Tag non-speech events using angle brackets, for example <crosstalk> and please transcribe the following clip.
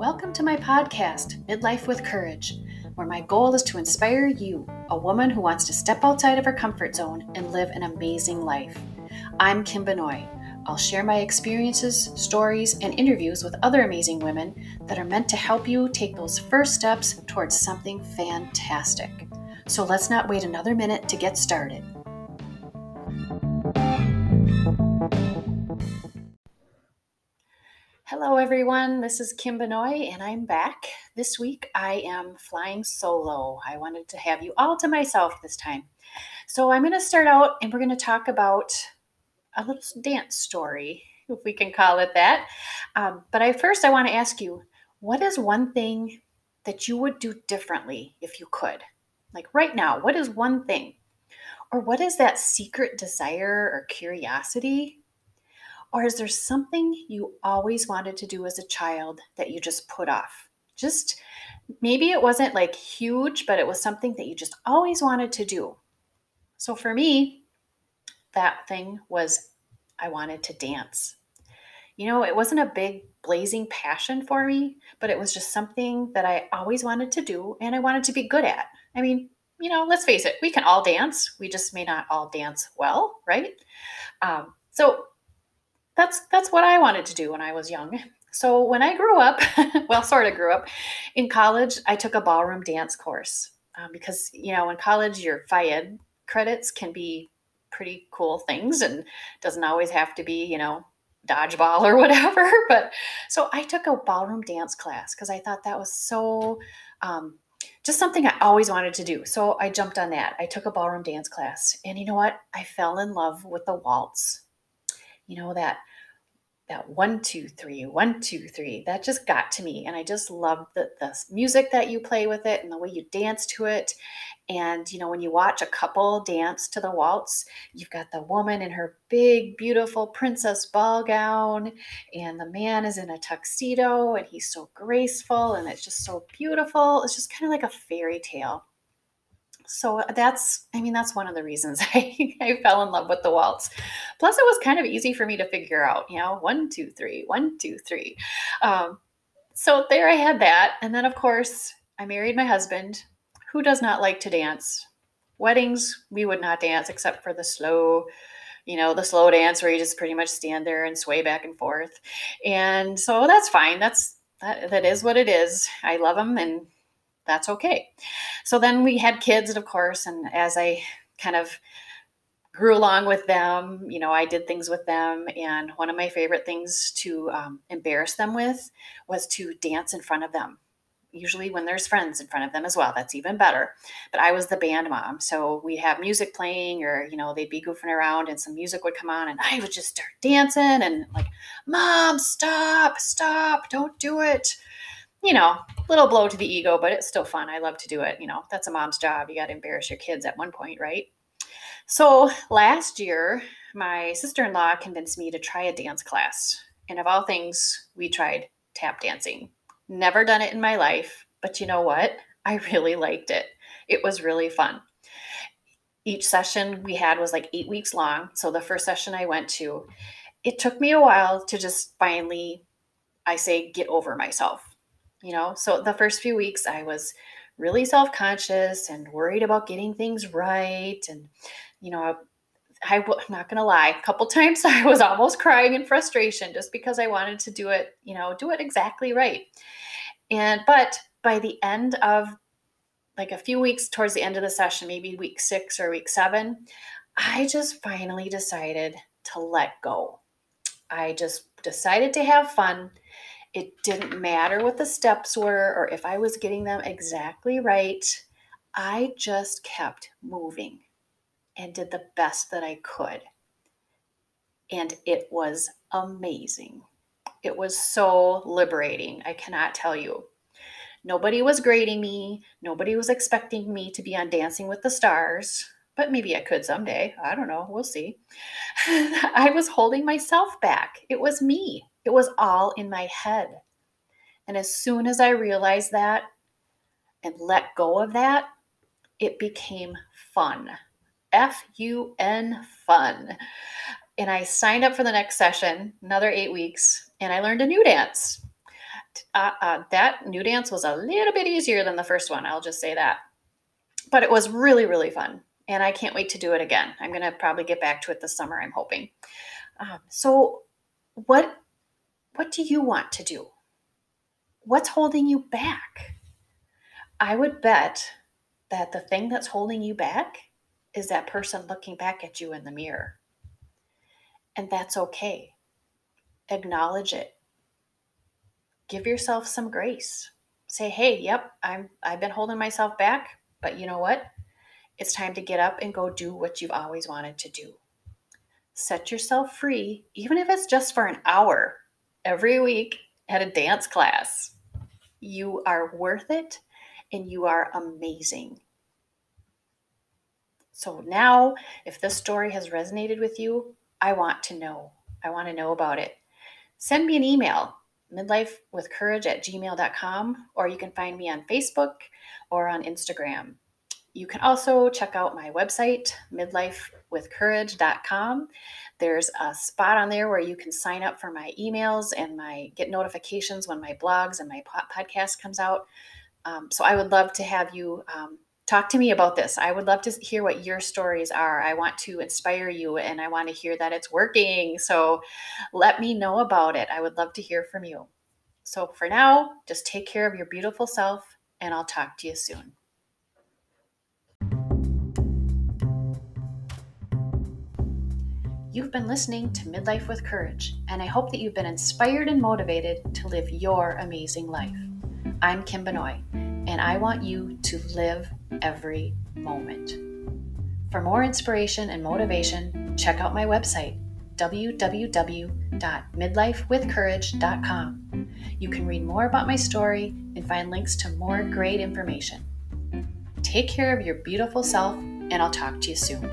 Welcome to my podcast, Midlife with Courage, where my goal is to inspire you, a woman who wants to step outside of her comfort zone and live an amazing life. I'm Kim Benoit. I'll share my experiences, stories, and interviews with other amazing women that are meant to help you take those first steps towards something fantastic. So let's not wait another minute to get started. Hello, everyone. This is Kim Benoit, and I'm back. This week I am flying solo. I wanted to have you all to myself this time. So I'm going to start out and we're going to talk about a little dance story, if we can call it that. Um, but I first I want to ask you, what is one thing that you would do differently if you could? Like right now, what is one thing? Or what is that secret desire or curiosity or is there something you always wanted to do as a child that you just put off? Just maybe it wasn't like huge, but it was something that you just always wanted to do. So for me, that thing was I wanted to dance. You know, it wasn't a big blazing passion for me, but it was just something that I always wanted to do and I wanted to be good at. I mean, you know, let's face it, we can all dance. We just may not all dance well, right? Um, so that's that's what I wanted to do when I was young. So when I grew up, <laughs> well, sort of grew up in college, I took a ballroom dance course um, because you know in college your phy credits can be pretty cool things and doesn't always have to be you know dodgeball <laughs> or whatever. But so I took a ballroom dance class because I thought that was so. Um, just something I always wanted to do. So I jumped on that. I took a ballroom dance class. And you know what? I fell in love with the waltz. You know, that that one two three one two three that just got to me. And i just love the, the music that you play with it and the way you dance to it. And you know when you watch a couple dance to the waltz you've got the woman in her big beautiful princess ball gown and the man is in a tuxedo and he's so graceful and it's just so beautiful. It's just kind of like a fairy tale so that's i mean that's one of the reasons <laughs> I, I fell in love with the waltz. Plus it was kind of easy for me to figure out you know one two three one two three. Um, so there i had that. And then of course i married my husband who does not like to dance. Weddings we would not dance except for the slow you know the slow dance where you just pretty much stand there and sway back and forth. And so that's fine. That's that, that is what it is. I love him and that's okay. So then we had kids, of course, and as I kind of grew along with them, you know, I did things with them. And one of my favorite things to um, embarrass them with was to dance in front of them. Usually, when there's friends in front of them as well, that's even better. But I was the band mom. So we'd have music playing, or, you know, they'd be goofing around and some music would come on, and I would just start dancing and, like, Mom, stop, stop, don't do it you know, little blow to the ego, but it's still fun. I love to do it. You know, that's a mom's job. You got to embarrass your kids at one point, right? So last year, my sister in law convinced me to try a dance class. And of all things, we tried tap dancing. Never done it in my life, but you know what? I really liked it. It was really fun. Each session we had was like eight weeks long. So the first session I went to, it took me a while to just finally, I say, get over myself you know so the first few weeks i was really self-conscious and worried about getting things right and you know I, am not gonna lie a couple <laughs> times i was almost crying in frustration just because i wanted to do it you know do it exactly right. And but by the end of like a few weeks towards the end of the session maybe week six or week seven i just finally decided to let go. I just decided to have fun it didn't matter what the steps were or if I was getting them exactly right. I just kept moving and did the best that I could. And it was amazing. It was so liberating. I cannot tell you. Nobody was grading me. Nobody was expecting me to be on Dancing with the Stars, but maybe I could someday. I don't know. We'll see. <laughs> I was holding myself back. It was me. It was all in my head. And as soon as I realized that and let go of that, it became fun. F U N fun. And I signed up for the next session, another eight weeks, and I learned a new dance. uh, uh, that new dance was a little bit easier than the first one. I'll just say that. But it was really, really fun. And I can't wait to do it again. I'm going to probably get back to it this summer, I'm hoping. Um, so, what, what do you want to do? What's holding you back? I would bet that the thing that's holding you back is that person looking back at you in the mirror. And that's okay. Acknowledge it. Give yourself some grace. Say, "Hey, yep, I'm I've been holding myself back, but you know what? It's time to get up and go do what you've always wanted to do." Set yourself free, even if it's just for an hour every week at a dance class. You are worth it and you are amazing. So now, if this story has resonated with you, I want to know. I want to know about it. Send me an email, midlifewithcourage at gmail.com, or you can find me on Facebook or on Instagram. You can also check out my website, midlifewithcourage.com. There's a spot on there where you can sign up for my emails and my get notifications when my blogs and my podcast comes out. Um, so I would love to have you um, talk to me about this. I would love to hear what your stories are. I want to inspire you and I want to hear that it's working. So let me know about it. I would love to hear from you. So for now, just take care of your beautiful self and I'll talk to you soon. You've been listening to Midlife with Courage, and I hope that you've been inspired and motivated to live your amazing life. I'm Kim Benoit, and I want you to live every moment. For more inspiration and motivation, check out my website, www.midlifewithcourage.com. You can read more about my story and find links to more great information. Take care of your beautiful self, and I'll talk to you soon.